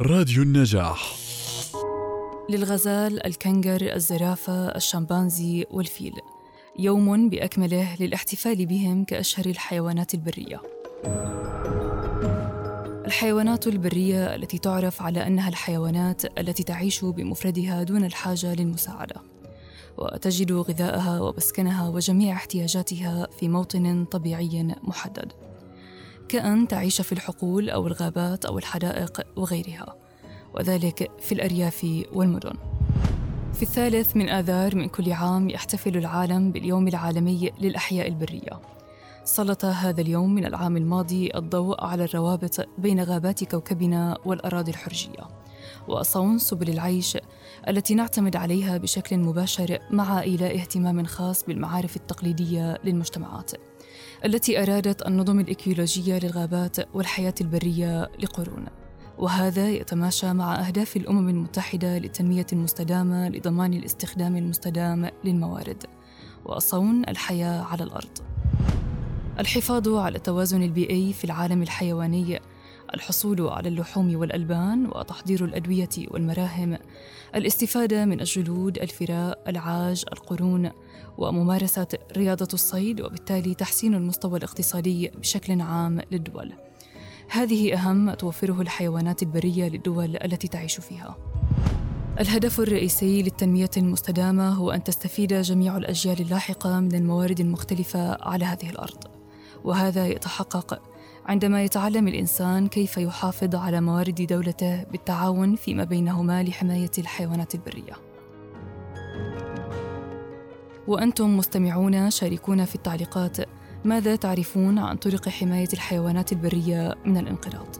راديو النجاح. للغزال، الكنغر، الزرافة، الشمبانزي والفيل. يوم بأكمله للاحتفال بهم كأشهر الحيوانات البرية. الحيوانات البرية التي تعرف على أنها الحيوانات التي تعيش بمفردها دون الحاجة للمساعدة. وتجد غذاءها ومسكنها وجميع احتياجاتها في موطن طبيعي محدد. كأن تعيش في الحقول أو الغابات أو الحدائق وغيرها وذلك في الأرياف والمدن. في الثالث من آذار من كل عام يحتفل العالم باليوم العالمي للأحياء البرية. سلط هذا اليوم من العام الماضي الضوء على الروابط بين غابات كوكبنا والأراضي الحرجية. وصون سبل العيش التي نعتمد عليها بشكل مباشر مع إيلاء اهتمام خاص بالمعارف التقليدية للمجتمعات التي أرادت النظم الإيكولوجية للغابات والحياة البرية لقرون. وهذا يتماشى مع أهداف الأمم المتحدة للتنمية المستدامة لضمان الاستخدام المستدام للموارد. وصون الحياة على الأرض. الحفاظ على التوازن البيئي في العالم الحيواني الحصول على اللحوم والألبان وتحضير الأدوية والمراهم الاستفادة من الجلود الفراء العاج القرون وممارسة رياضة الصيد وبالتالي تحسين المستوى الاقتصادي بشكل عام للدول. هذه أهم ما توفره الحيوانات البرية للدول التي تعيش فيها. الهدف الرئيسي للتنمية المستدامة هو أن تستفيد جميع الأجيال اللاحقة من الموارد المختلفة على هذه الأرض. وهذا يتحقق عندما يتعلم الإنسان كيف يحافظ على موارد دولته بالتعاون فيما بينهما لحماية الحيوانات البرية. وأنتم مستمعون شاركونا في التعليقات ماذا تعرفون عن طرق حماية الحيوانات البرية من الانقراض؟